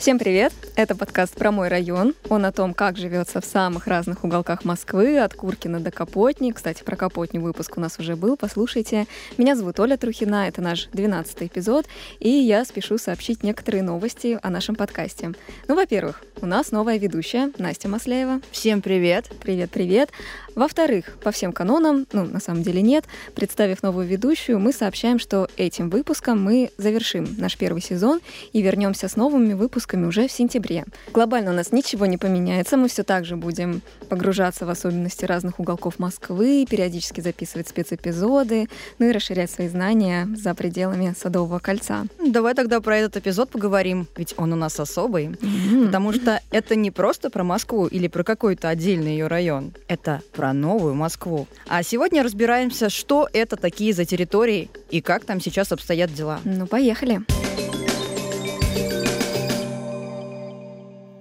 Всем привет! Это подкаст про мой район. Он о том, как живется в самых разных уголках Москвы, от Куркина до Капотни. Кстати, про Капотни выпуск у нас уже был, послушайте. Меня зовут Оля Трухина, это наш 12 эпизод, и я спешу сообщить некоторые новости о нашем подкасте. Ну, во-первых, у нас новая ведущая Настя Масляева. Всем привет! Привет-привет! Во-вторых, по всем канонам, ну, на самом деле нет, представив новую ведущую, мы сообщаем, что этим выпуском мы завершим наш первый сезон и вернемся с новыми выпусками уже в сентябре. Глобально у нас ничего не поменяется, мы все так же будем погружаться в особенности разных уголков Москвы, периодически записывать спецэпизоды, ну и расширять свои знания за пределами Садового кольца. Давай тогда про этот эпизод поговорим, ведь он у нас особый, mm-hmm. потому что это не просто про Москву или про какой-то отдельный ее район, это про новую Москву. А сегодня разбираемся, что это такие за территории и как там сейчас обстоят дела. Ну, поехали.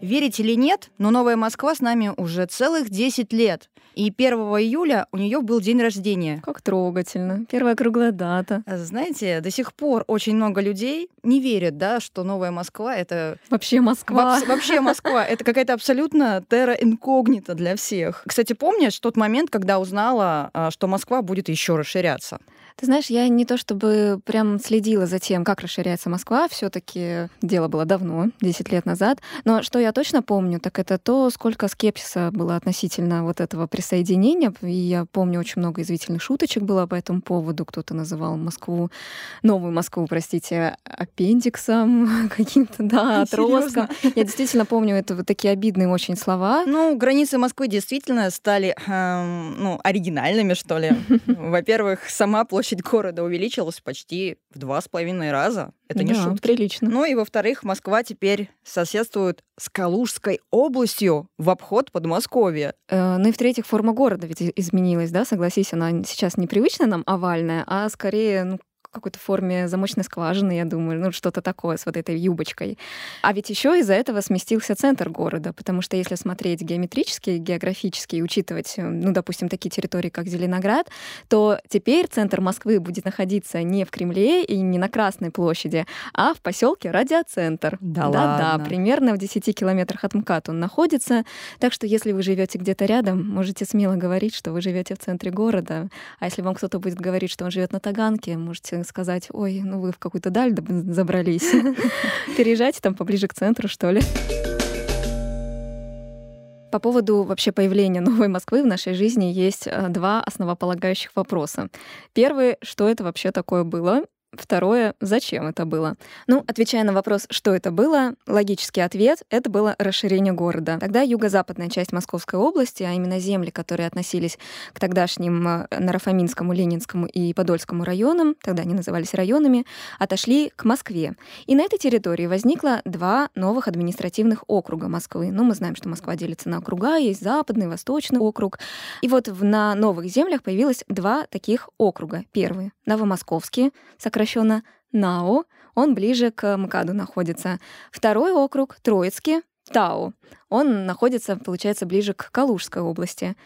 Верить или нет, но Новая Москва с нами уже целых 10 лет. И 1 июля у нее был день рождения. Как трогательно. Первая круглая дата. А знаете, до сих пор очень много людей не верят, да, что Новая Москва — это... Вообще Москва. Во- вообще Москва. Это какая-то абсолютно терра инкогнита для всех. Кстати, помнишь тот момент, когда узнала, а, что Москва будет еще расширяться? Ты знаешь, я не то чтобы прям следила за тем, как расширяется Москва, все таки дело было давно, 10 лет назад. Но что я точно помню, так это то, сколько скепсиса было относительно вот этого присоединения. И я помню, очень много извительных шуточек было по этому поводу. Кто-то называл Москву, новую Москву, простите, аппендиксом каким-то, да, отростком. Я действительно помню это вот такие обидные очень слова. Ну, границы Москвы действительно стали, эм, ну, оригинальными, что ли. Во-первых, сама площадь площадь города увеличилась почти в два с половиной раза. Это не да, шутка. прилично. Ну и, во-вторых, Москва теперь соседствует с Калужской областью в обход Подмосковья. Э, ну и, в-третьих, форма города ведь изменилась, да? Согласись, она сейчас непривычная нам овальная, а скорее ну, какой-то форме замочной скважины, я думаю, ну что-то такое с вот этой юбочкой. А ведь еще из-за этого сместился центр города, потому что если смотреть геометрически, географически и учитывать, э, ну, допустим, такие территории, как Зеленоград, то теперь центр Москвы будет находиться не в Кремле и не на Красной площади, а в поселке Радиоцентр. Да, да, да, примерно в 10 километрах от МКАД он находится. Так что если вы живете где-то рядом, можете смело говорить, что вы живете в центре города. А если вам кто-то будет говорить, что он живет на Таганке, можете сказать, ой, ну вы в какую-то даль забрались. Переезжайте там поближе к центру, что ли. По поводу вообще появления новой Москвы в нашей жизни есть э, два основополагающих вопроса. Первый, что это вообще такое было, Второе, зачем это было? Ну, отвечая на вопрос, что это было, логический ответ — это было расширение города. Тогда юго-западная часть Московской области, а именно земли, которые относились к тогдашним э, Нарафаминскому, Ленинскому и Подольскому районам, тогда они назывались районами, отошли к Москве. И на этой территории возникло два новых административных округа Москвы. Ну, мы знаем, что Москва делится на округа, есть западный, восточный округ. И вот на новых землях появилось два таких округа. Первый — Новомосковский, сокращенно НАО, он ближе к МКАДу находится. Второй округ, Троицкий, ТАО, он находится, получается, ближе к Калужской области.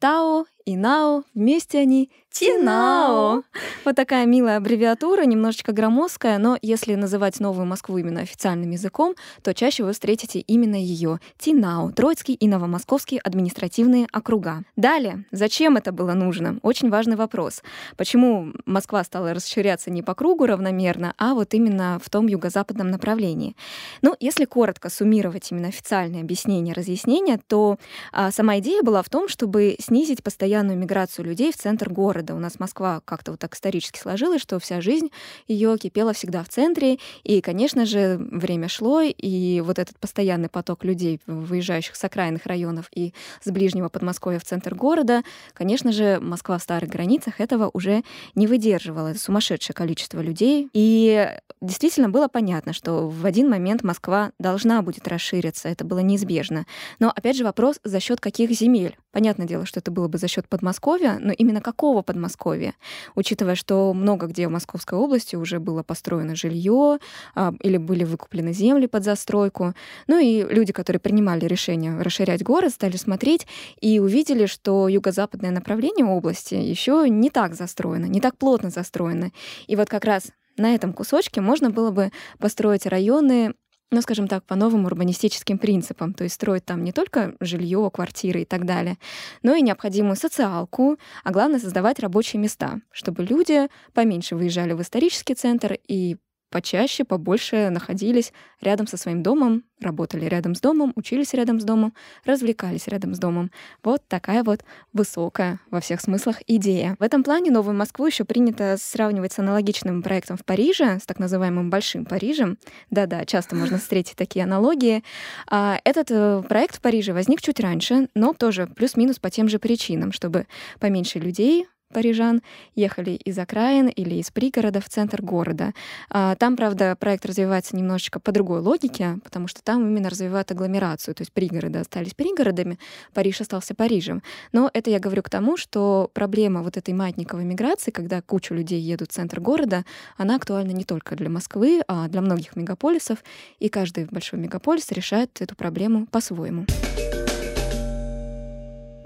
ТАО и НАО, вместе они Тинао. Вот такая милая аббревиатура, немножечко громоздкая, но если называть новую Москву именно официальным языком, то чаще вы встретите именно ее. Тинао, Троицкий и Новомосковский административные округа. Далее, зачем это было нужно? Очень важный вопрос. Почему Москва стала расширяться не по кругу равномерно, а вот именно в том юго-западном направлении? Ну, если коротко суммировать именно официальное объяснение, разъяснение, то а, сама идея была в том, чтобы снизить постоянно постоянную миграцию людей в центр города. У нас Москва как-то вот так исторически сложилась, что вся жизнь ее кипела всегда в центре. И, конечно же, время шло, и вот этот постоянный поток людей, выезжающих с окраинных районов и с ближнего Подмосковья в центр города, конечно же, Москва в старых границах этого уже не выдерживала. Это сумасшедшее количество людей. И действительно было понятно, что в один момент Москва должна будет расшириться. Это было неизбежно. Но, опять же, вопрос, за счет каких земель? Понятное дело, что это было бы за счет Подмосковья, но именно какого Подмосковья? Учитывая, что много где в Московской области уже было построено жилье а, или были выкуплены земли под застройку. Ну и люди, которые принимали решение расширять город, стали смотреть и увидели, что юго-западное направление области еще не так застроено, не так плотно застроено. И вот как раз на этом кусочке можно было бы построить районы ну, скажем так, по новым урбанистическим принципам. То есть строить там не только жилье, квартиры и так далее, но и необходимую социалку, а главное создавать рабочие места, чтобы люди поменьше выезжали в исторический центр и почаще, побольше находились рядом со своим домом, работали рядом с домом, учились рядом с домом, развлекались рядом с домом. Вот такая вот высокая во всех смыслах идея. В этом плане Новую Москву еще принято сравнивать с аналогичным проектом в Париже, с так называемым Большим Парижем. Да-да, часто можно встретить такие аналогии. А этот э, проект в Париже возник чуть раньше, но тоже плюс-минус по тем же причинам, чтобы поменьше людей парижан ехали из окраин или из пригорода в центр города. А, там, правда, проект развивается немножечко по другой логике, потому что там именно развивают агломерацию, то есть пригороды остались пригородами, Париж остался Парижем. Но это я говорю к тому, что проблема вот этой маятниковой миграции, когда куча людей едут в центр города, она актуальна не только для Москвы, а для многих мегаполисов, и каждый большой мегаполис решает эту проблему по-своему.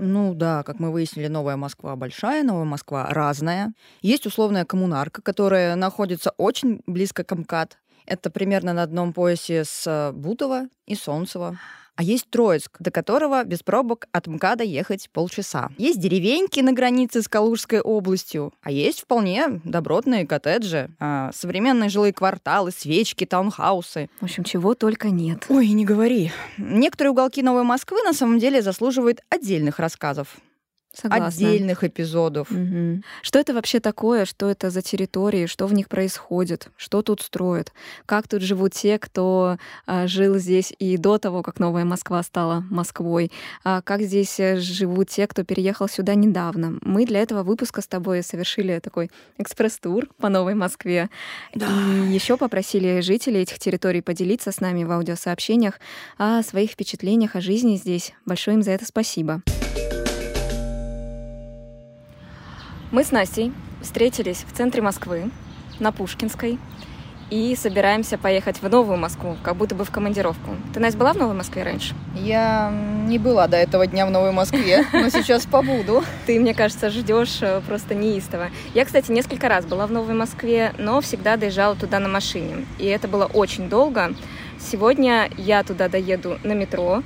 Ну да, как мы выяснили, Новая Москва большая, Новая Москва разная. Есть условная коммунарка, которая находится очень близко к МКАД. Это примерно на одном поясе с э, Бутово и Солнцево. А есть Троицк, до которого без пробок от МКАДа ехать полчаса. Есть деревеньки на границе с Калужской областью, а есть вполне добротные коттеджи, а, современные жилые кварталы, свечки, таунхаусы. В общем, чего только нет. Ой, не говори. Некоторые уголки Новой Москвы на самом деле заслуживают отдельных рассказов. Согласна. отдельных эпизодов. Угу. Что это вообще такое? Что это за территории? Что в них происходит? Что тут строят? Как тут живут те, кто а, жил здесь и до того, как Новая Москва стала Москвой? А как здесь э, живут те, кто переехал сюда недавно? Мы для этого выпуска с тобой совершили такой экспресс-тур по Новой Москве. Да. И еще попросили жителей этих территорий поделиться с нами в аудиосообщениях о своих впечатлениях о жизни здесь. Большое им за это спасибо. Мы с Настей встретились в центре Москвы, на Пушкинской, и собираемся поехать в Новую Москву, как будто бы в командировку. Ты, Настя, была в Новой Москве раньше? Я не была до этого дня в Новой Москве, но сейчас побуду. Ты, мне кажется, ждешь э, просто неистово. Я, кстати, несколько раз была в Новой Москве, но всегда доезжала туда на машине. И это было очень долго. Сегодня я туда доеду на метро,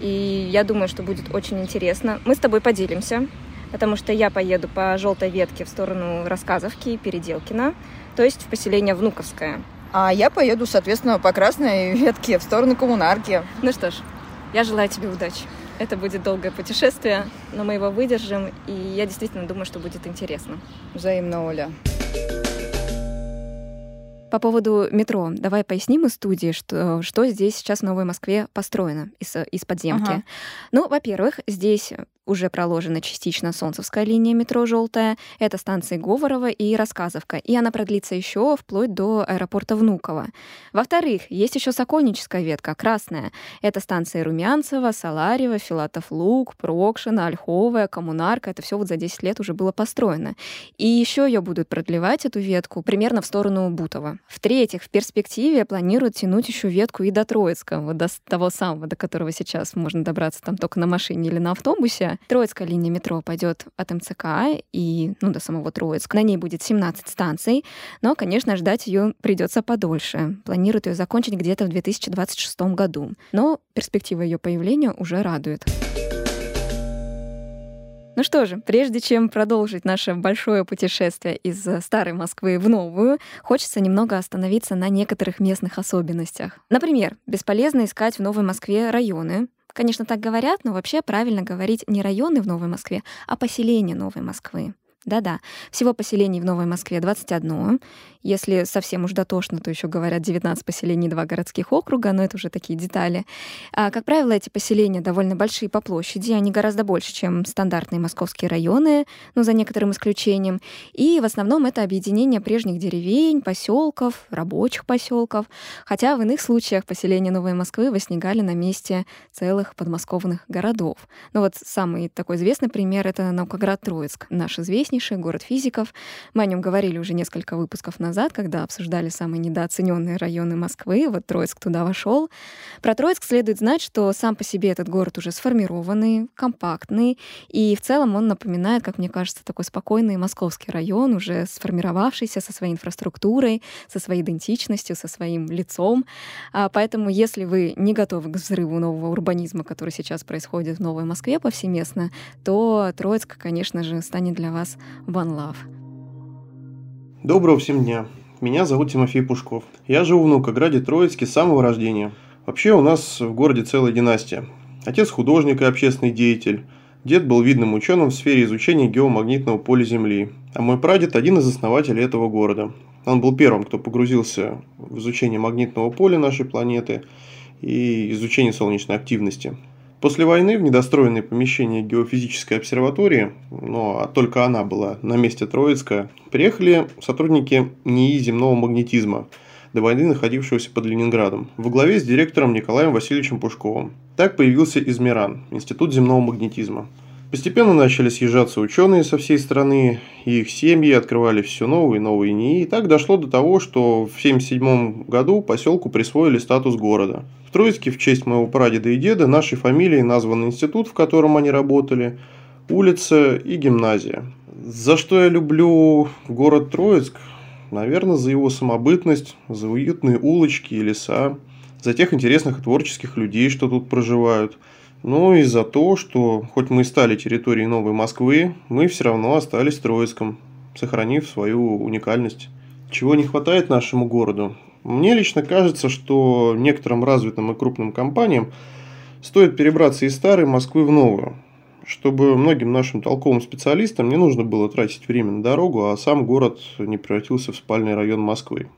и я думаю, что будет очень интересно. Мы с тобой поделимся потому что я поеду по желтой ветке в сторону Рассказовки и Переделкина, то есть в поселение Внуковское. А я поеду, соответственно, по красной ветке в сторону Коммунарки. Ну что ж, я желаю тебе удачи. Это будет долгое путешествие, но мы его выдержим, и я действительно думаю, что будет интересно. Взаимно, Оля. По поводу метро, давай поясним из студии, что, что здесь сейчас в Новой Москве построено из, из подземки. Ага. Ну, во-первых, здесь уже проложена частично Солнцевская линия метро «Желтая». Это станции Говорова и Рассказовка. И она продлится еще вплоть до аэропорта Внуково. Во-вторых, есть еще Сокольническая ветка, красная. Это станции Румянцева, Саларева, Филатов Луг, Прокшина, Ольховая, Коммунарка. Это все вот за 10 лет уже было построено. И еще ее будут продлевать, эту ветку, примерно в сторону Бутова. В-третьих, в перспективе планируют тянуть еще ветку и до Троицка, вот до того самого, до которого сейчас можно добраться там только на машине или на автобусе. Троицкая линия метро пойдет от МЦК и ну, до самого Троицка. На ней будет 17 станций, но, конечно, ждать ее придется подольше. Планируют ее закончить где-то в 2026 году. Но перспектива ее появления уже радует. Ну что же, прежде чем продолжить наше большое путешествие из старой Москвы в новую, хочется немного остановиться на некоторых местных особенностях. Например, бесполезно искать в Новой Москве районы, Конечно, так говорят, но вообще правильно говорить не районы в Новой Москве, а поселения Новой Москвы. Да-да, всего поселений в Новой Москве 21. Если совсем уж дотошно, то еще говорят 19 поселений, два городских округа, но это уже такие детали. А, как правило, эти поселения довольно большие по площади, они гораздо больше, чем стандартные московские районы, ну, за некоторым исключением. И в основном это объединение прежних деревень, поселков, рабочих поселков, хотя в иных случаях поселения Новой Москвы возникали на месте целых подмосковных городов. Ну вот самый такой известный пример — это Наукоград-Троицк, наш известный интереснейший, город физиков. Мы о нем говорили уже несколько выпусков назад, когда обсуждали самые недооцененные районы Москвы. Вот Троицк туда вошел. Про Троицк следует знать, что сам по себе этот город уже сформированный, компактный, и в целом он напоминает, как мне кажется, такой спокойный московский район, уже сформировавшийся со своей инфраструктурой, со своей идентичностью, со своим лицом. А поэтому, если вы не готовы к взрыву нового урбанизма, который сейчас происходит в Новой Москве повсеместно, то Троицк, конечно же, станет для вас one love. Доброго всем дня. Меня зовут Тимофей Пушков. Я живу в Наукограде Троицке с самого рождения. Вообще у нас в городе целая династия. Отец художник и общественный деятель. Дед был видным ученым в сфере изучения геомагнитного поля Земли, а мой прадед – один из основателей этого города. Он был первым, кто погрузился в изучение магнитного поля нашей планеты и изучение солнечной активности. После войны в недостроенные помещения геофизической обсерватории, но только она была на месте Троицка, приехали сотрудники НИИ земного магнетизма, до войны находившегося под Ленинградом, во главе с директором Николаем Васильевичем Пушковым. Так появился Измиран, Институт земного магнетизма. Постепенно начали съезжаться ученые со всей страны, и их семьи открывали все новые и новые НИИ, и так дошло до того, что в 1977 году поселку присвоили статус города – в Троицке в честь моего прадеда и деда нашей фамилией назван институт, в котором они работали, улица и гимназия. За что я люблю город Троицк? Наверное, за его самобытность, за уютные улочки и леса, за тех интересных и творческих людей, что тут проживают. Ну и за то, что хоть мы и стали территорией Новой Москвы, мы все равно остались Троицком, сохранив свою уникальность. Чего не хватает нашему городу? Мне лично кажется, что некоторым развитым и крупным компаниям стоит перебраться из старой Москвы в новую, чтобы многим нашим толковым специалистам не нужно было тратить время на дорогу, а сам город не превратился в спальный район Москвы.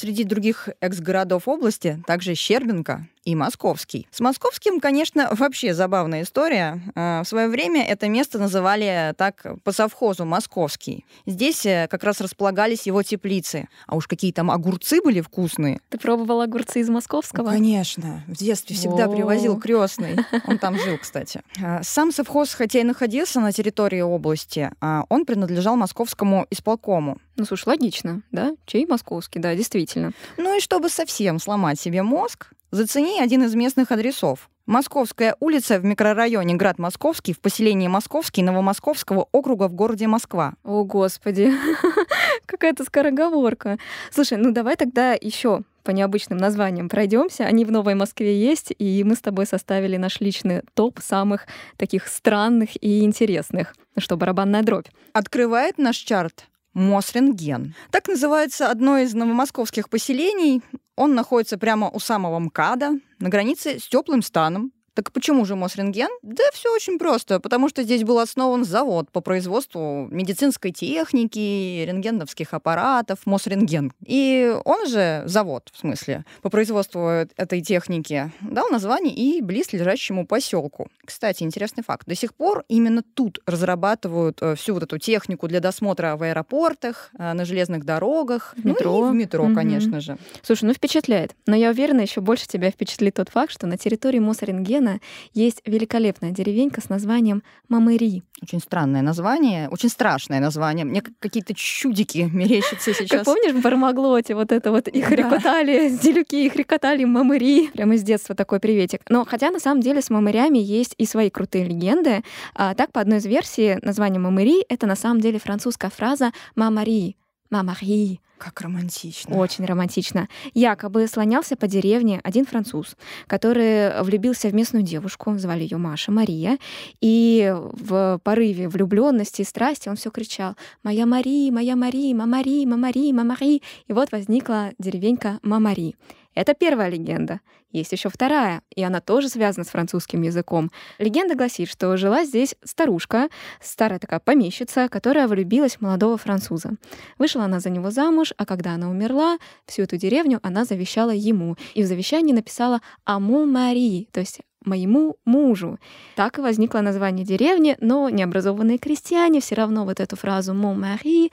Среди других экс-городов области также Щербинка и Московский. С Московским, конечно, вообще забавная история. А, в свое время это место называли так по совхозу Московский. Здесь э, как раз располагались его теплицы. А уж какие там огурцы были вкусные. Ты пробовала огурцы из Московского? Ну, конечно. В детстве всегда О. привозил крестный. Он там жил, кстати. А, сам совхоз, хотя и находился на территории области, а, он принадлежал московскому исполкому. Ну, слушай, логично, да? Чей московский, да, действительно. Ну и чтобы совсем сломать себе мозг, Зацени один из местных адресов. Московская улица в микрорайоне Град Московский в поселении Московский Новомосковского округа в городе Москва. О, Господи, какая-то скороговорка. Слушай, ну давай тогда еще по необычным названиям пройдемся. Они в Новой Москве есть, и мы с тобой составили наш личный топ самых таких странных и интересных. Что, барабанная дробь. Открывает наш чарт Мосренген. Так называется одно из новомосковских поселений. Он находится прямо у самого МКАДа, на границе с теплым станом, так почему же Мосрентген? Да все очень просто, потому что здесь был основан завод по производству медицинской техники, рентгеновских аппаратов, Мосрентген. И он же, завод, в смысле, по производству этой техники, дал название и близлежащему поселку. Кстати, интересный факт. До сих пор именно тут разрабатывают э, всю вот эту технику для досмотра в аэропортах, э, на железных дорогах, в метро. Ну и в метро, угу. конечно же. Слушай, ну впечатляет. Но я уверена, еще больше тебя впечатлит тот факт, что на территории Мосрентгена Вена есть великолепная деревенька с названием Мамыри. Очень странное название, очень страшное название. Мне какие-то чудики мерещатся сейчас. Как помнишь в Бармаглоте вот это вот их рекотали, зелюки их рекотали Мамыри. Прямо с детства такой приветик. Но хотя на самом деле с Мамырями есть и свои крутые легенды. А, так, по одной из версий, название Мамыри — это на самом деле французская фраза «мамари», «мамари», как романтично. Очень романтично. Якобы слонялся по деревне один француз, который влюбился в местную девушку, звали ее Маша, Мария, и в порыве влюбленности и страсти он все кричал «Моя Мари, моя Мари, мамари, мамари, мамари». И вот возникла деревенька Мамари. Это первая легенда. Есть еще вторая, и она тоже связана с французским языком. Легенда гласит, что жила здесь старушка, старая такая помещица, которая влюбилась в молодого француза. Вышла она за него замуж, а когда она умерла, всю эту деревню она завещала ему. И в завещании написала «Аму Мари», то есть моему мужу. Так и возникло название деревни, но необразованные крестьяне все равно вот эту фразу «Mon mari»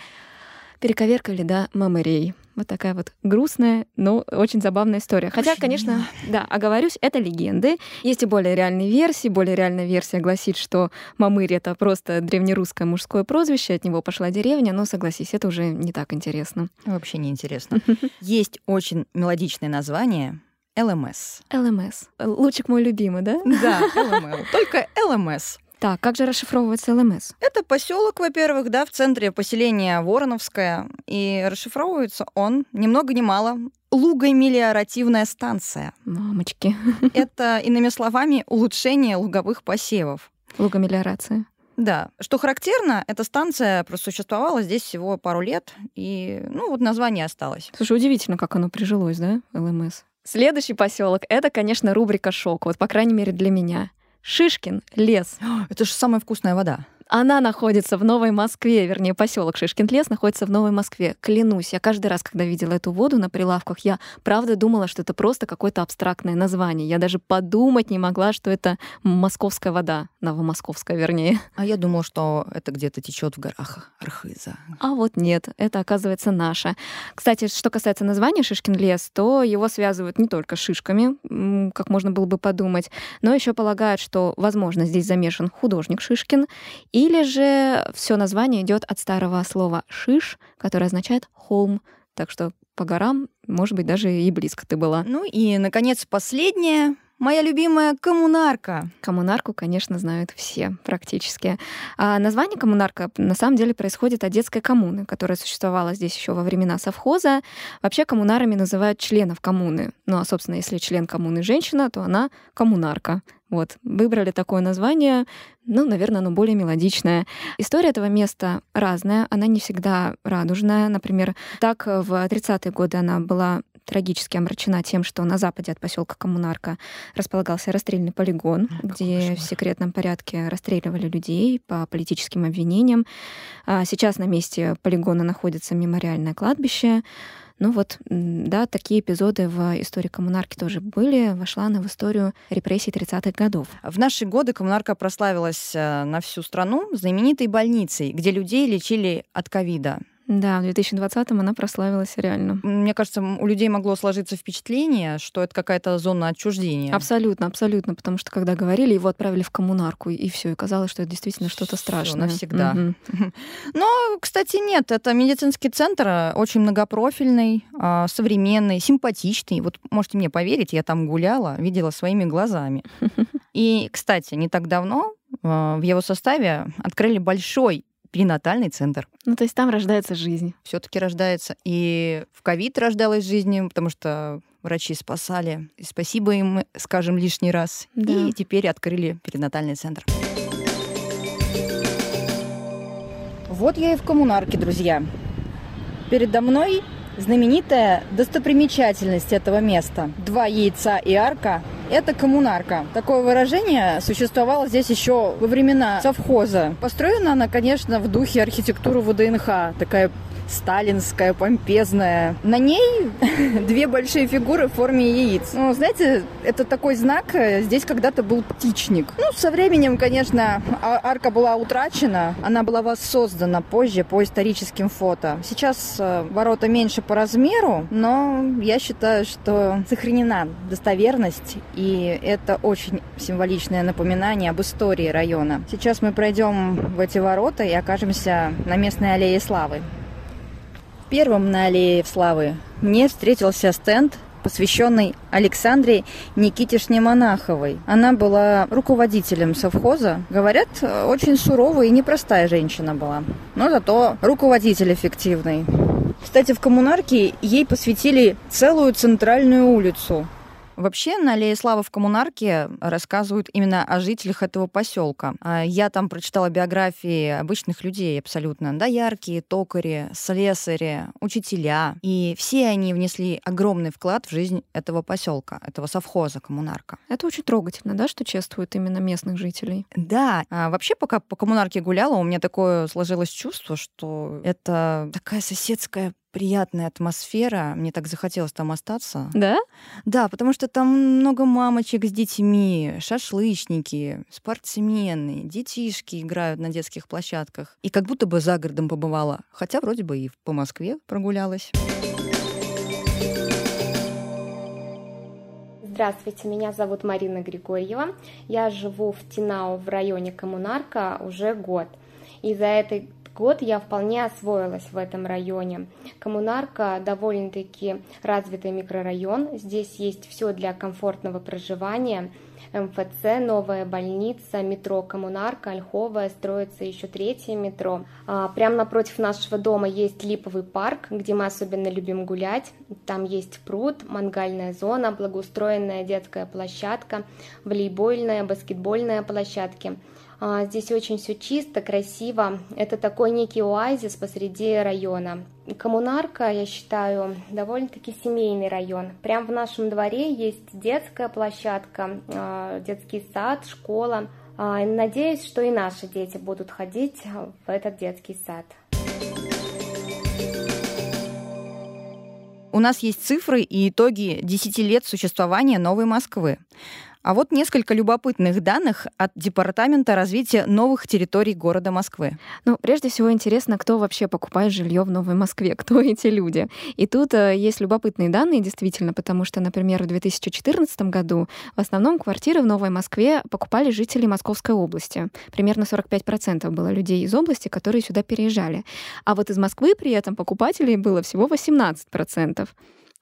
Перековеркали до мамырей. Вот такая вот грустная, но очень забавная история. Хотя, конечно, да, оговорюсь, это легенды. Есть и более реальные версии. Более реальная версия гласит, что Мамырь — это просто древнерусское мужское прозвище, от него пошла деревня, но, согласись, это уже не так интересно. Вообще не интересно. Есть очень мелодичное название ЛМС. ЛМС. Лучик мой любимый, да? Да, ЛМЛ. Только ЛМС. Так, как же расшифровывается ЛМС? Это поселок, во-первых, да, в центре поселения Вороновское, и расшифровывается он ни много ни мало лугомелиоративная станция. Мамочки. Это, иными словами, улучшение луговых посевов. Лугомелиорация. Да. Что характерно, эта станция просуществовала здесь всего пару лет, и, ну, вот название осталось. Слушай, удивительно, как оно прижилось, да, ЛМС? Следующий поселок это, конечно, рубрика шок. Вот, по крайней мере, для меня. Шишкин лес. Это же самая вкусная вода. Она находится в Новой Москве, вернее, поселок Шишкин-Лес находится в Новой Москве. Клянусь, я каждый раз, когда видела эту воду на прилавках, я правда думала, что это просто какое-то абстрактное название. Я даже подумать не могла, что это московская вода, новомосковская, вернее. А я думала, что это где-то течет в горах Архиза. А вот нет, это оказывается наша. Кстати, что касается названия Шишкин-Лес, то его связывают не только с шишками, как можно было бы подумать, но еще полагают, что, возможно, здесь замешан художник Шишкин, или же все название идет от старого слова шиш, которое означает холм. Так что по горам, может быть, даже и близко ты была. Ну и, наконец, последнее Моя любимая коммунарка. Коммунарку, конечно, знают все практически. А название коммунарка на самом деле происходит от детской коммуны, которая существовала здесь еще во времена совхоза. Вообще коммунарами называют членов коммуны. Ну а, собственно, если член коммуны женщина, то она коммунарка. Вот, выбрали такое название, ну, наверное, оно более мелодичное. История этого места разная, она не всегда радужная. Например, так в 30-е годы она была трагически омрачена тем, что на западе от поселка Коммунарка располагался расстрельный полигон, Какой где кошмар. в секретном порядке расстреливали людей по политическим обвинениям. А сейчас на месте полигона находится мемориальное кладбище. Ну вот, да, такие эпизоды в истории коммунарки тоже были. Вошла она в историю репрессий 30-х годов. В наши годы коммунарка прославилась э, на всю страну знаменитой больницей, где людей лечили от ковида. Да, в 2020-м она прославилась реально. Мне кажется, у людей могло сложиться впечатление, что это какая-то зона отчуждения. Абсолютно, абсолютно, потому что когда говорили, его отправили в коммунарку, и все, и казалось, что это действительно что-то страшное. навсегда. Угу. Но, кстати, нет, это медицинский центр, э, очень многопрофильный, а, современный, симпатичный. Вот можете мне поверить, я там гуляла, видела своими глазами. И, кстати, не так давно э, в его составе открыли большой перинатальный центр. Ну, то есть там рождается жизнь. Все-таки рождается. И в ковид рождалась жизнь, потому что врачи спасали. И спасибо им, скажем, лишний раз. Да. И теперь открыли перинатальный центр. Вот я и в коммунарке, друзья. Передо мной знаменитая достопримечательность этого места. Два яйца и арка это коммунарка. Такое выражение существовало здесь еще во времена совхоза. Построена она, конечно, в духе архитектуры ВДНХ. Такая сталинская, помпезная. На ней две большие фигуры в форме яиц. Ну, знаете, это такой знак. Здесь когда-то был птичник. Ну, со временем, конечно, а, арка была утрачена. Она была воссоздана позже по историческим фото. Сейчас э, ворота меньше по размеру, но я считаю, что сохранена достоверность, и это очень символичное напоминание об истории района. Сейчас мы пройдем в эти ворота и окажемся на местной аллее славы. Первым на аллее славы мне встретился стенд, посвященный Александре Никитишне Монаховой. Она была руководителем совхоза. Говорят, очень суровая и непростая женщина была. Но зато руководитель эффективный. Кстати, в коммунарке ей посвятили целую центральную улицу. Вообще на Аллее Славы в Коммунарке рассказывают именно о жителях этого поселка. А я там прочитала биографии обычных людей абсолютно. Доярки, токари, слесари, учителя. И все они внесли огромный вклад в жизнь этого поселка, этого совхоза Коммунарка. Это очень трогательно, да, что чествуют именно местных жителей? Да. А вообще, пока по Коммунарке гуляла, у меня такое сложилось чувство, что это такая соседская приятная атмосфера. Мне так захотелось там остаться. Да? Да, потому что там много мамочек с детьми, шашлычники, спортсмены, детишки играют на детских площадках. И как будто бы за городом побывала. Хотя вроде бы и по Москве прогулялась. Здравствуйте, меня зовут Марина Григорьева. Я живу в Тинау в районе Коммунарка уже год. И за этот год я вполне освоилась в этом районе. Коммунарка довольно-таки развитый микрорайон. Здесь есть все для комфортного проживания – МФЦ, новая больница, метро Коммунарка, Ольховая, строится еще третье метро. А, прямо напротив нашего дома есть Липовый парк, где мы особенно любим гулять. Там есть пруд, мангальная зона, благоустроенная детская площадка, волейбольная, баскетбольная площадки. А, здесь очень все чисто, красиво. Это такой некий оазис посреди района. Коммунарка, я считаю, довольно-таки семейный район. Прямо в нашем дворе есть детская площадка, а, детский сад, школа. А, надеюсь, что и наши дети будут ходить в этот детский сад. У нас есть цифры и итоги 10 лет существования Новой Москвы. А вот несколько любопытных данных от Департамента развития новых территорий города Москвы. Ну, прежде всего интересно, кто вообще покупает жилье в Новой Москве, кто эти люди. И тут э, есть любопытные данные, действительно, потому что, например, в 2014 году в основном квартиры в Новой Москве покупали жители Московской области. Примерно 45% было людей из области, которые сюда переезжали. А вот из Москвы при этом покупателей было всего 18%.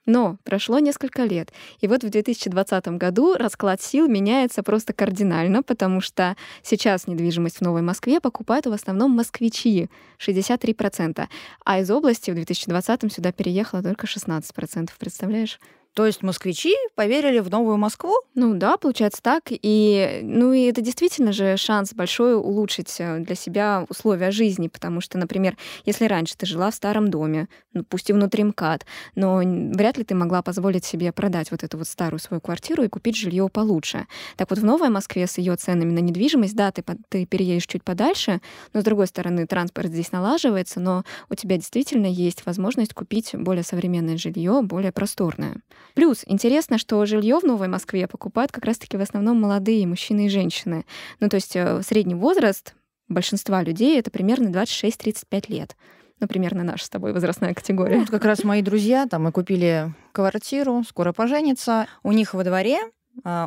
Но прошло несколько лет, и вот в 2020 году расклад сил меняется просто кардинально, потому что сейчас недвижимость в Новой Москве покупают в основном москвичи, 63%, а из области в 2020 сюда переехало только 16%, представляешь? То есть москвичи поверили в новую Москву? Ну да, получается так. И, ну и это действительно же шанс большой улучшить э, для себя условия жизни, потому что, например, если раньше ты жила в старом доме, ну пусть и внутри МКАД, но вряд ли ты могла позволить себе продать вот эту вот старую свою квартиру и купить жилье получше. Так вот в Новой Москве с ее ценами на недвижимость, да, ты, ты переедешь чуть подальше, но с другой стороны транспорт здесь налаживается, но у тебя действительно есть возможность купить более современное жилье, более просторное. Плюс интересно, что жилье в Новой Москве покупают как раз-таки в основном молодые мужчины и женщины. Ну, то есть э, средний возраст большинства людей это примерно 26-35 лет. Ну, примерно наша с тобой возрастная категория. Ну, вот как раз мои друзья, там мы купили квартиру, скоро поженятся. У них во дворе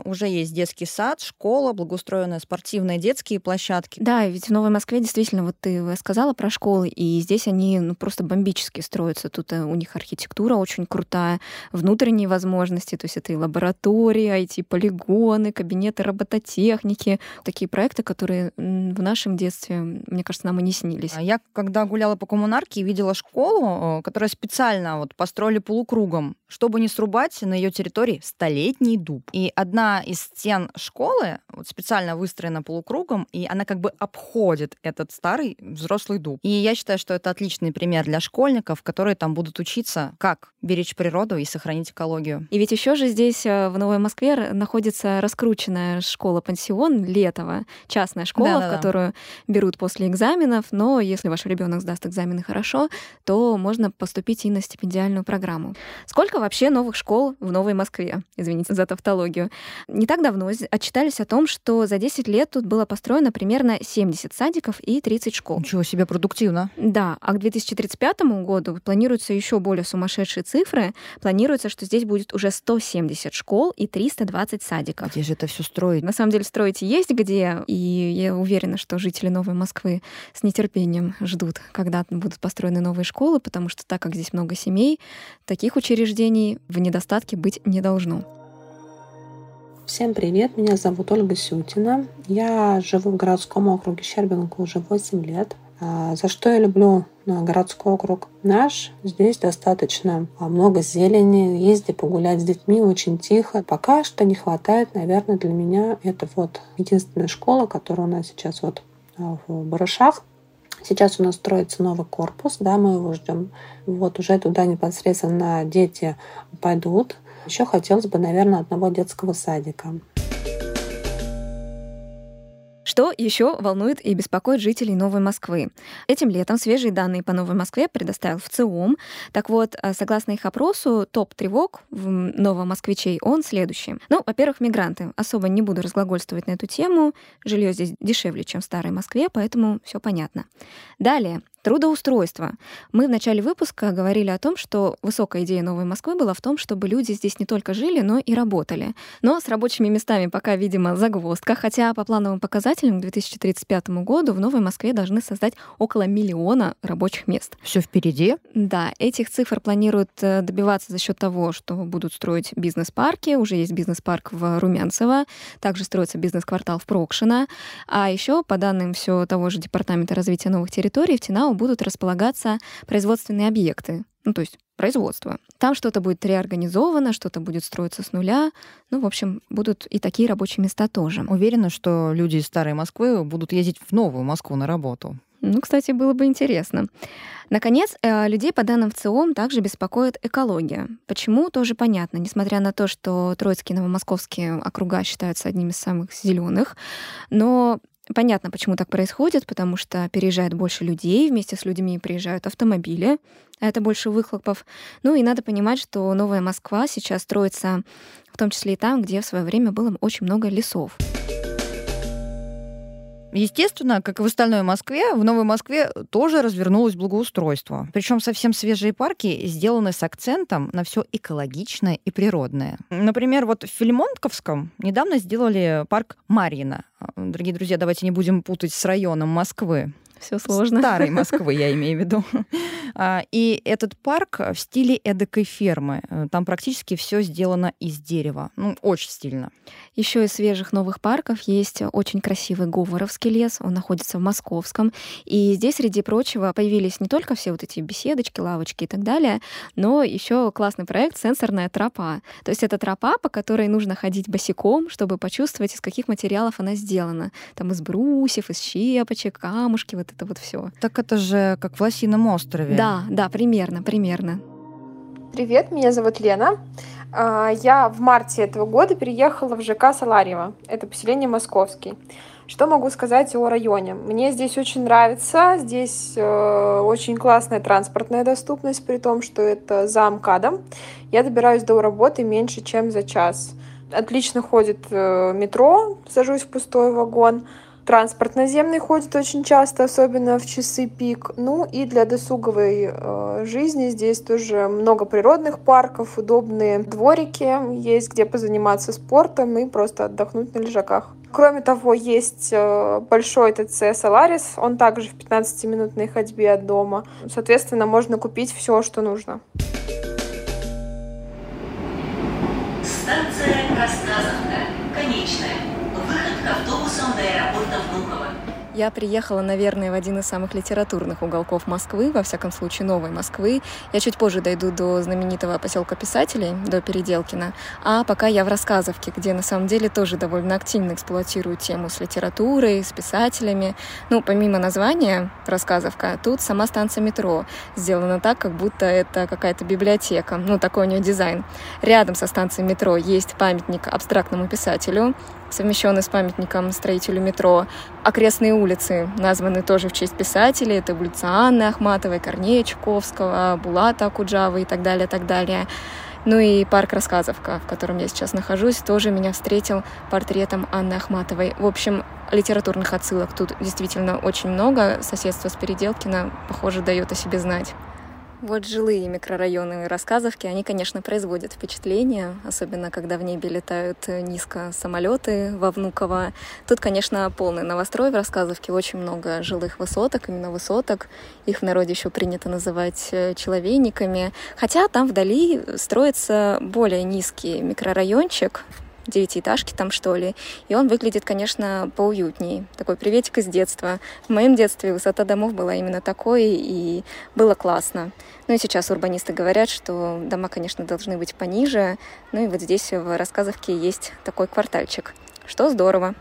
уже есть детский сад, школа, благоустроенные спортивные детские площадки. Да, ведь в Новой Москве действительно, вот ты сказала про школы, и здесь они ну, просто бомбически строятся. Тут э, у них архитектура очень крутая, внутренние возможности, то есть это и лаборатории, IT-полигоны, кабинеты робототехники, такие проекты, которые в нашем детстве, мне кажется, нам и не снились. А я, когда гуляла по коммунарке, видела школу, э, которая специально вот построили полукругом, чтобы не срубать на ее территории столетний дуб. И одна из стен школы вот специально выстроена полукругом, и она как бы обходит этот старый взрослый дуб. И я считаю, что это отличный пример для школьников, которые там будут учиться, как беречь природу и сохранить экологию. И ведь еще же здесь э, в Новой Москве находится раскрученная школа-пансион Летова, частная школа, да, да, в которую берут после экзаменов, но если ваш ребенок сдаст экзамены хорошо, то можно поступить и на стипендиальную программу. Сколько вообще новых школ в Новой Москве? Извините за тавтологию. Не так давно отчитались о том, что за 10 лет тут было построено примерно 70 садиков и 30 школ. Ничего себе, продуктивно. Да, а к 2035 году планируются еще более сумасшедшие цифры. Планируется, что здесь будет уже 170 школ и 320 садиков. Где же это все строить? На самом деле строить есть где, и я уверена, что жители Новой Москвы с нетерпением ждут, когда будут построены новые школы, потому что так как здесь много семей, таких учреждений в недостатке быть не должно. Всем привет, меня зовут Ольга Сютина. Я живу в городском округе Щербинка уже 8 лет. А, за что я люблю а, городской округ наш. Здесь достаточно а, много зелени, езди погулять с детьми очень тихо. Пока что не хватает, наверное, для меня это вот единственная школа, которая у нас сейчас вот в Барышах. Сейчас у нас строится новый корпус, да, мы его ждем. Вот уже туда непосредственно дети пойдут. Еще хотелось бы, наверное, одного детского садика. Что еще волнует и беспокоит жителей Новой Москвы? Этим летом свежие данные по Новой Москве предоставил в. Так вот, э, согласно их опросу, топ тревог в новомосквичей, он следующий. Ну, во-первых, мигранты. Особо не буду разглагольствовать на эту тему. Жилье здесь дешевле, чем в старой Москве, поэтому все понятно. Далее, Трудоустройство. Мы в начале выпуска говорили о том, что высокая идея Новой Москвы была в том, чтобы люди здесь не только жили, но и работали. Но с рабочими местами пока, видимо, загвоздка, хотя по плановым показателям к 2035 году в Новой Москве должны создать около миллиона рабочих мест. Все впереди? Да, этих цифр планируют э, добиваться за счет того, что будут строить бизнес-парки. Уже есть бизнес-парк в Румянцево, также строится бизнес-квартал в Прокшино. А еще, по данным все того же Департамента развития новых территорий, в Тинау будут располагаться производственные объекты, ну, то есть производство. Там что-то будет реорганизовано, что-то будет строиться с нуля. Ну, в общем, будут и такие рабочие места тоже. Уверена, что люди из старой Москвы будут ездить в новую Москву на работу. Ну, кстати, было бы интересно. Наконец, э, людей, по данным ВЦИОМ, также беспокоит экология. Почему, тоже понятно. Несмотря на то, что Троицкие и Новомосковские округа считаются одними из самых зеленых, но Понятно, почему так происходит, потому что переезжает больше людей, вместе с людьми приезжают автомобили, а это больше выхлопов. Ну и надо понимать, что новая Москва сейчас строится в том числе и там, где в свое время было очень много лесов. Естественно, как и в остальной Москве, в Новой Москве тоже развернулось благоустройство. Причем совсем свежие парки сделаны с акцентом на все экологичное и природное. Например, вот в Филимонтковском недавно сделали парк Марьина. Дорогие друзья, давайте не будем путать с районом Москвы. Все сложно. Старой Москвы, я имею в виду. А, и этот парк в стиле эдакой фермы. Там практически все сделано из дерева. Ну, очень стильно. Еще из свежих новых парков есть очень красивый Говоровский лес. Он находится в Московском. И здесь, среди прочего, появились не только все вот эти беседочки, лавочки и так далее, но еще классный проект «Сенсорная тропа». То есть это тропа, по которой нужно ходить босиком, чтобы почувствовать, из каких материалов она сделана. Там из брусьев, из щепочек, камушки, вот вот это вот все. Так это же как в Лосином острове. Да, да, примерно, примерно. Привет, меня зовут Лена. А, я в марте этого года переехала в ЖК Саларьево. Это поселение Московский. Что могу сказать о районе? Мне здесь очень нравится. Здесь э, очень классная транспортная доступность, при том, что это за МКАДом. Я добираюсь до работы меньше, чем за час. Отлично ходит э, метро, сажусь в пустой вагон. Транспорт наземный ходит очень часто, особенно в часы пик. Ну и для досуговой э, жизни здесь тоже много природных парков, удобные дворики, есть где позаниматься спортом и просто отдохнуть на лежаках. Кроме того, есть э, большой ТЦ «Соларис», он также в 15-минутной ходьбе от дома. Соответственно, можно купить все, что нужно. Я приехала, наверное, в один из самых литературных уголков Москвы, во всяком случае, новой Москвы. Я чуть позже дойду до знаменитого поселка писателей, до Переделкина. А пока я в Рассказовке, где на самом деле тоже довольно активно эксплуатирую тему с литературой, с писателями. Ну, помимо названия Рассказовка, тут сама станция метро сделана так, как будто это какая-то библиотека. Ну, такой у нее дизайн. Рядом со станцией метро есть памятник абстрактному писателю, совмещенный с памятником строителю метро. Окрестные улицы названы тоже в честь писателей. Это улица Анны Ахматовой, Корнея Чуковского, Булата Акуджавы и так далее, так далее. Ну и парк Рассказовка, в котором я сейчас нахожусь, тоже меня встретил портретом Анны Ахматовой. В общем, литературных отсылок тут действительно очень много. Соседство с Переделкино, похоже, дает о себе знать. Вот жилые микрорайоны рассказовки, они, конечно, производят впечатление, особенно когда в небе летают низко самолеты во Внуково. Тут, конечно, полный новострой в рассказовке, очень много жилых высоток, именно высоток. Их в народе еще принято называть э, человейниками. Хотя там вдали строится более низкий микрорайончик, девятиэтажки там, что ли. И он выглядит, конечно, поуютней. Такой приветик из детства. В моем детстве высота домов была именно такой, и было классно. Ну и сейчас урбанисты говорят, что дома, конечно, должны быть пониже. Ну и вот здесь в Рассказовке есть такой квартальчик, что здорово.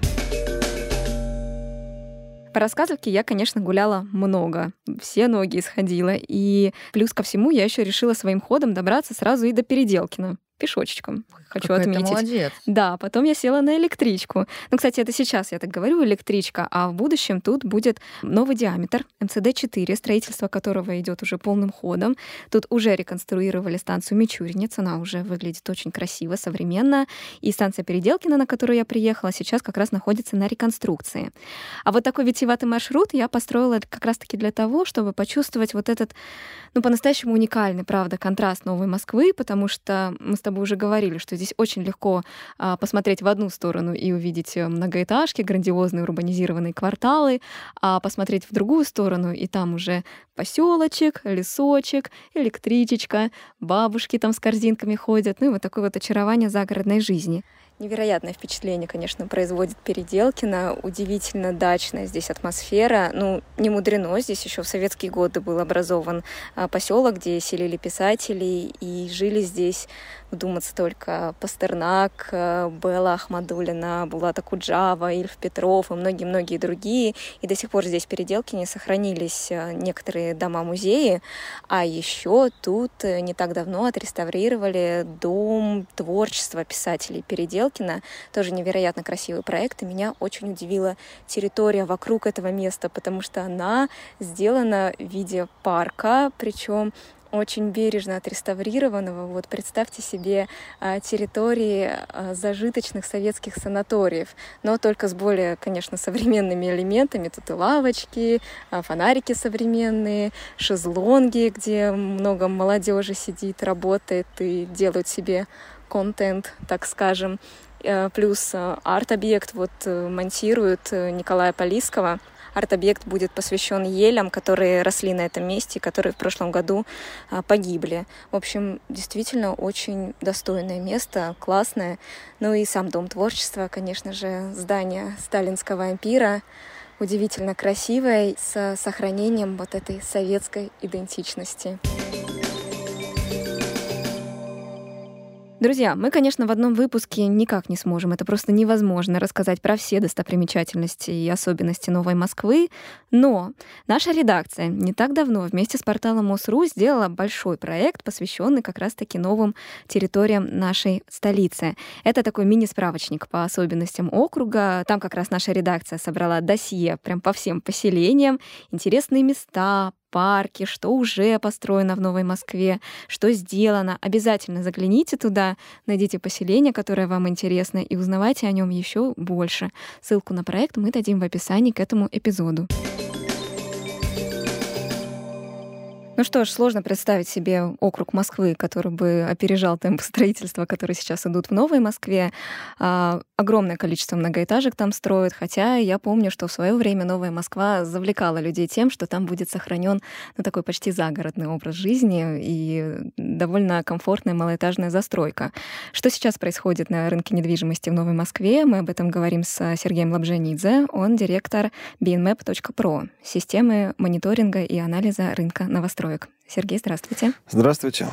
По рассказовке я, конечно, гуляла много. Все ноги исходила. И плюс ко всему я еще решила своим ходом добраться сразу и до Переделкина. Пешочком, хочу Какая ты отметить. молодец. Да, потом я села на электричку. Ну, кстати, это сейчас я так говорю, электричка, а в будущем тут будет новый диаметр МЦД-4, строительство которого идет уже полным ходом. Тут уже реконструировали станцию Мичуринец, она уже выглядит очень красиво, современно. И станция Переделкина, на которую я приехала, сейчас как раз находится на реконструкции. А вот такой витиеватый маршрут я построила как раз-таки для того, чтобы почувствовать вот этот, ну, по-настоящему уникальный, правда, контраст Новой Москвы, потому что мы с тобой уже говорили, что здесь очень легко а, посмотреть в одну сторону и увидеть э, многоэтажки, грандиозные урбанизированные кварталы, а посмотреть в другую сторону, и там уже поселочек, лесочек, электричечка, бабушки там с корзинками ходят, ну и вот такое вот очарование загородной жизни. Невероятное впечатление, конечно, производит Переделкино. Удивительно дачная здесь атмосфера. Ну, не мудрено. Здесь еще в советские годы был образован а, поселок, где селили писатели и жили здесь вдуматься только Пастернак, э, Белла Ахмадулина, Булата Куджава, Ильф Петров и многие-многие другие. И до сих пор здесь переделки не сохранились э, некоторые дома-музеи. А еще тут э, не так давно отреставрировали дом творчества писателей Переделкина. Тоже невероятно красивый проект. И меня очень удивила территория вокруг этого места, потому что она сделана в виде парка, причем очень бережно отреставрированного. Вот представьте себе а, территории а, зажиточных советских санаториев, но только с более, конечно, современными элементами. Тут и лавочки, а, фонарики современные, шезлонги, где много молодежи сидит, работает и делают себе контент, так скажем. Плюс арт-объект вот э, монтируют э, Николая Полиского — арт-объект будет посвящен елям, которые росли на этом месте, которые в прошлом году погибли. В общем, действительно очень достойное место, классное. Ну и сам Дом творчества, конечно же, здание сталинского ампира, удивительно красивое, с сохранением вот этой советской идентичности. Друзья, мы, конечно, в одном выпуске никак не сможем, это просто невозможно рассказать про все достопримечательности и особенности Новой Москвы, но наша редакция не так давно вместе с порталом МОСРУ сделала большой проект, посвященный как раз-таки новым территориям нашей столицы. Это такой мини-справочник по особенностям округа. Там как раз наша редакция собрала досье прям по всем поселениям, интересные места, парки, что уже построено в Новой Москве, что сделано. Обязательно загляните туда, найдите поселение, которое вам интересно, и узнавайте о нем еще больше. Ссылку на проект мы дадим в описании к этому эпизоду. Ну что ж, сложно представить себе округ Москвы, который бы опережал темпы строительства, которые сейчас идут в Новой Москве. А, огромное количество многоэтажек там строят, хотя я помню, что в свое время Новая Москва завлекала людей тем, что там будет сохранен ну, такой почти загородный образ жизни и довольно комфортная малоэтажная застройка. Что сейчас происходит на рынке недвижимости в Новой Москве? Мы об этом говорим с Сергеем Лабженидзе. Он директор bnmap.pro, системы мониторинга и анализа рынка новостроек новостроек. Сергей, здравствуйте. Здравствуйте.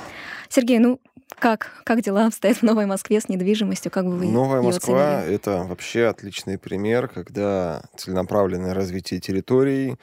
Сергей, ну как, как дела обстоят в Новой Москве с недвижимостью? Как бы вы Новая Москва это вообще отличный пример, когда целенаправленное развитие территорий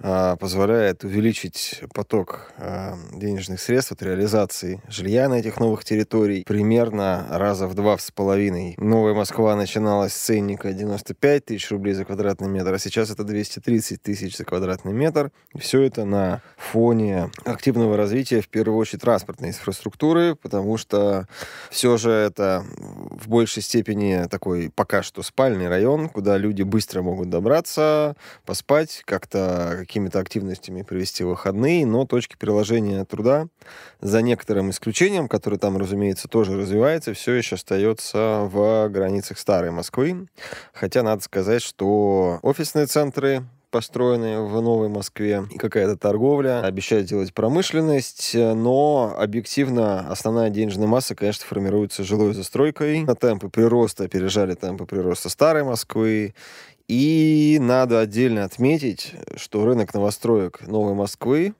а, позволяет увеличить поток а, денежных средств от реализации жилья на этих новых территорий примерно раза в два с половиной. Новая Москва начиналась с ценника 95 тысяч рублей за квадратный метр, а сейчас это 230 тысяч за квадратный метр. И все это на фоне активного развития, в первую очередь, транспортной инфраструктуры, потому что все же это в большей степени такой пока что спальный район, куда люди быстро могут добраться, поспать, как-то какими-то активностями провести выходные, но точки приложения труда, за некоторым исключением, который там, разумеется, тоже развивается, все еще остается в границах старой Москвы. Хотя надо сказать, что офисные центры построенные в Новой Москве, и какая-то торговля, обещают делать промышленность, но объективно основная денежная масса, конечно, формируется жилой застройкой. На темпы прироста опережали темпы прироста старой Москвы, и надо отдельно отметить, что рынок новостроек Новой Москвы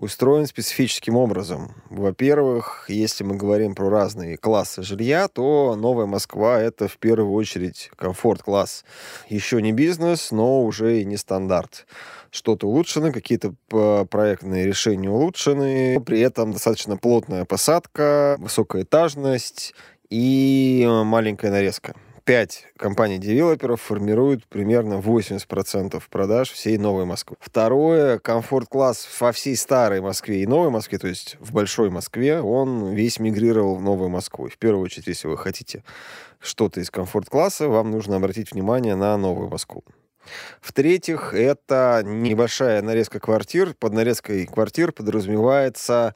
устроен специфическим образом. Во-первых, если мы говорим про разные классы жилья, то Новая Москва — это в первую очередь комфорт-класс. Еще не бизнес, но уже и не стандарт что-то улучшено, какие-то проектные решения улучшены, при этом достаточно плотная посадка, высокая этажность и маленькая нарезка. 5 компаний-девелоперов формируют примерно 80% продаж всей Новой Москвы. Второе, комфорт-класс во всей старой Москве и Новой Москве, то есть в Большой Москве, он весь мигрировал в Новую Москву. в первую очередь, если вы хотите что-то из комфорт-класса, вам нужно обратить внимание на Новую Москву. В-третьих, это небольшая нарезка квартир. Под нарезкой квартир подразумевается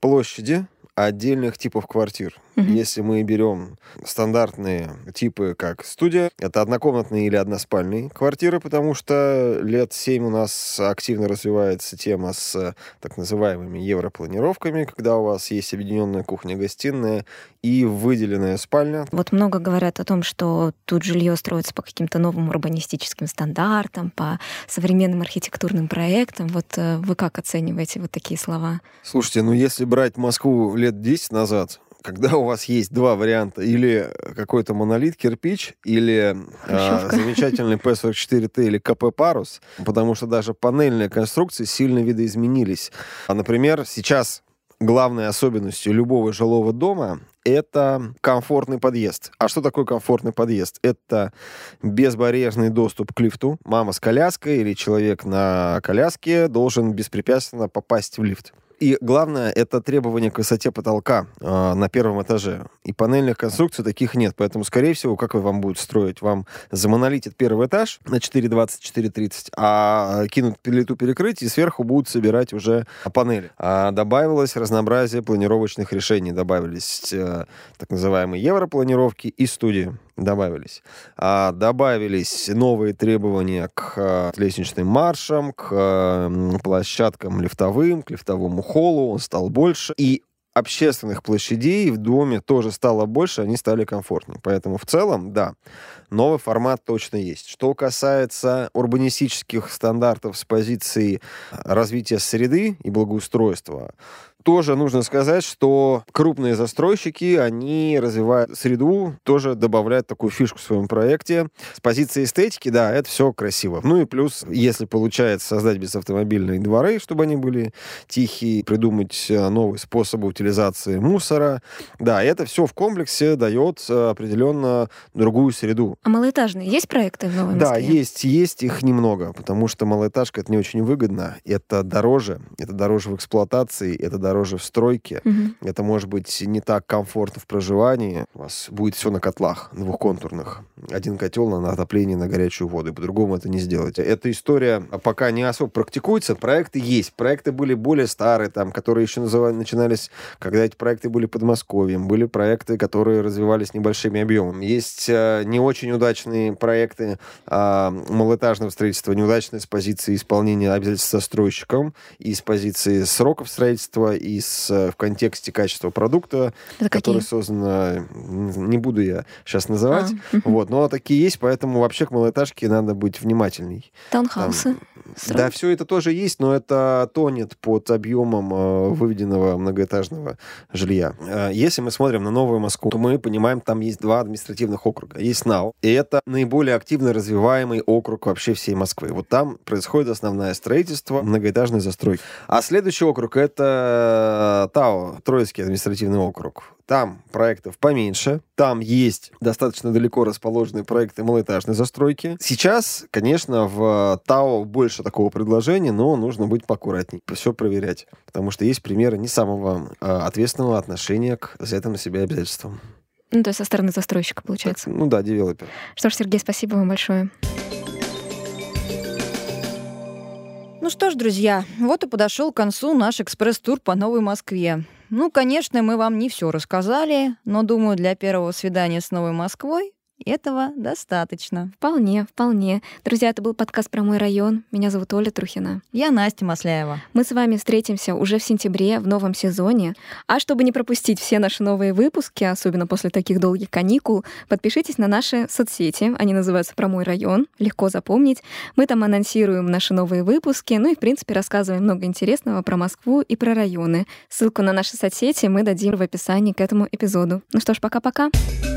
площади, отдельных типов квартир. Угу. Если мы берем стандартные типы, как студия, это однокомнатные или односпальные квартиры, потому что лет 7 у нас активно развивается тема с так называемыми европланировками, когда у вас есть объединенная кухня-гостиная и выделенная спальня. Вот много говорят о том, что тут жилье строится по каким-то новым урбанистическим стандартам, по современным архитектурным проектам. Вот э, вы как оцениваете вот такие слова? Слушайте, ну если брать Москву лет 10 назад, когда у вас есть два варианта, или какой-то монолит, кирпич, или э, замечательный P44T или КП Парус, потому что даже панельные конструкции сильно видоизменились. А, например, сейчас главной особенностью любого жилого дома это комфортный подъезд. А что такое комфортный подъезд? Это безбарьерный доступ к лифту. Мама с коляской или человек на коляске должен беспрепятственно попасть в лифт. И главное, это требование к высоте потолка э, на первом этаже. И панельных конструкций таких нет. Поэтому, скорее всего, как вам будут строить? Вам замонолитят первый этаж на 4,20-4,30, а кинут плиту перекрытия и сверху будут собирать уже панели. А добавилось разнообразие планировочных решений. Добавились э, так называемые европланировки и студии добавились. А, добавились новые требования к а, лестничным маршам, к а, площадкам лифтовым, к лифтовому холлу. Он стал больше. И общественных площадей в доме тоже стало больше, они стали комфортнее. Поэтому в целом, да, новый формат точно есть. Что касается урбанистических стандартов с позиции развития среды и благоустройства, тоже нужно сказать, что крупные застройщики, они развивают среду, тоже добавляют такую фишку в своем проекте. С позиции эстетики, да, это все красиво. Ну и плюс, если получается создать безавтомобильные дворы, чтобы они были тихие, придумать э, новые способы утилизации мусора, да, это все в комплексе дает э, определенно другую среду. А малоэтажные есть проекты в Новой Москве? Да, есть, есть их немного, потому что малоэтажка это не очень выгодно, это дороже, это дороже в эксплуатации, это дороже дороже в стройке. Угу. Это может быть не так комфортно в проживании. У вас будет все на котлах двухконтурных. Один котел на отопление на горячую воду. По-другому это не сделать. Эта история пока не особо практикуется. Проекты есть. Проекты были более старые, там, которые еще называли, начинались, когда эти проекты были под Подмосковьем. Были проекты, которые развивались небольшими объемами. Есть э, не очень удачные проекты э, малоэтажного строительства, неудачные с позиции исполнения обязательств застройщиком и с позиции сроков строительства, и с, э, в контексте качества продукта, Это который какие? создан, не буду я сейчас называть, а, вот, но такие есть, поэтому вообще к малоэтажке надо быть внимательней. Таунхаусы? Там, да, все это тоже есть, но это тонет под объемом э, выведенного многоэтажного жилья. Э, если мы смотрим на Новую Москву, то мы понимаем, там есть два административных округа. Есть НАУ, и это наиболее активно развиваемый округ вообще всей Москвы. Вот там происходит основное строительство многоэтажной застройки. А следующий округ — это Э, ТАО, Троицкий административный округ. Там проектов поменьше, там есть достаточно далеко расположенные проекты малоэтажной застройки. Сейчас, конечно, в ТАО больше такого предложения, но нужно быть поаккуратней, все проверять, потому что есть примеры не самого э, ответственного отношения к взятым на себя обязательствам. Ну, то есть со стороны застройщика, получается. Так, ну да, девелопер. Что ж, Сергей, спасибо вам большое. Ну что ж, друзья, вот и подошел к концу наш экспресс-тур по Новой Москве. Ну, конечно, мы вам не все рассказали, но думаю, для первого свидания с Новой Москвой Этого достаточно. Вполне, вполне. Друзья, это был подкаст про мой район. Меня зовут Оля Трухина. Я Настя Масляева. Мы с вами встретимся уже в сентябре в новом сезоне. А чтобы не пропустить все наши новые выпуски, особенно после таких долгих каникул, подпишитесь на наши соцсети. Они называются «Про мой район». Легко запомнить. Мы там анонсируем наши новые выпуски, ну и, в принципе, рассказываем много интересного про Москву и про районы. Ссылку на наши соцсети мы дадим в описании к этому эпизоду. Ну что ж, пока-пока. Пока.